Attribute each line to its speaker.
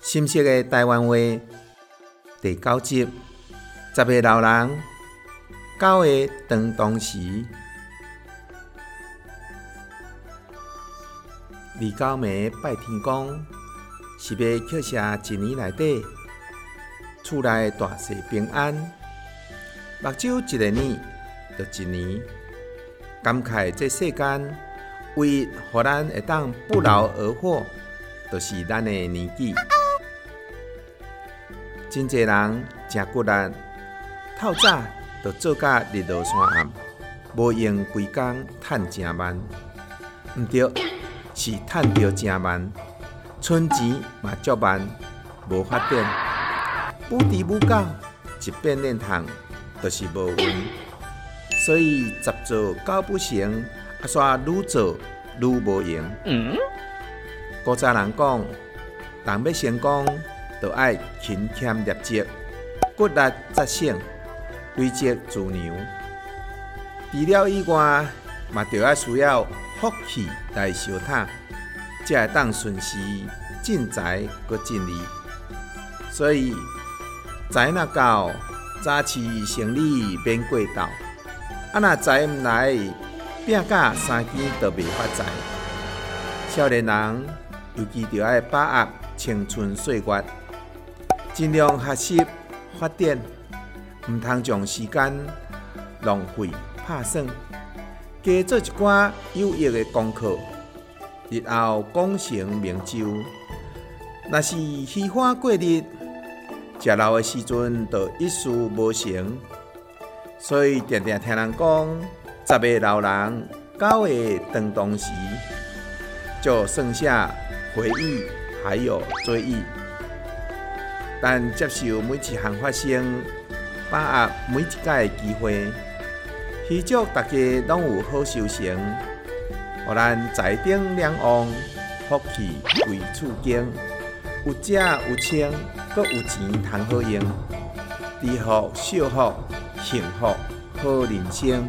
Speaker 1: 深色的台湾话第九集：十个老人，九个长当时。李高梅拜天公，是要祈谢一年内底厝内大细平安。目睭一个年就一年，感慨这世间唯一让咱会当不劳而获，就是咱的年纪。真侪人真骨力，透早就做甲日落山暗，无用规工赚真慢，毋对，是趁着真慢，存钱嘛足慢，无发展，不知不觉一变脸通，就是无运。所以十做搞不成，啊煞愈做愈无用。嗯，古早人讲，人要成功。就要勤俭练节，骨力则省，累积资粮。除了以外，嘛就要需要福气来相塔，才会当顺时进财搁进利。所以财若到，早起生理免过头。啊，若财毋来，拼甲三更都未发财。少年人尤其就爱把握青春岁月。尽量学习发展，毋通将时间浪费拍算，加做一寡有益的功课，日后功成名就。若是虚华过日，食老的时阵就一事无成。所以常常听人讲，十个老人，九个当当时，就剩下回忆还有追忆。但接受每一项发生，把握每一届机会，希祝大家拢有好收成，互咱财丁两旺，福气归厝间，有食有穿，阁有钱通好用，知福、惜福、幸福、好人生。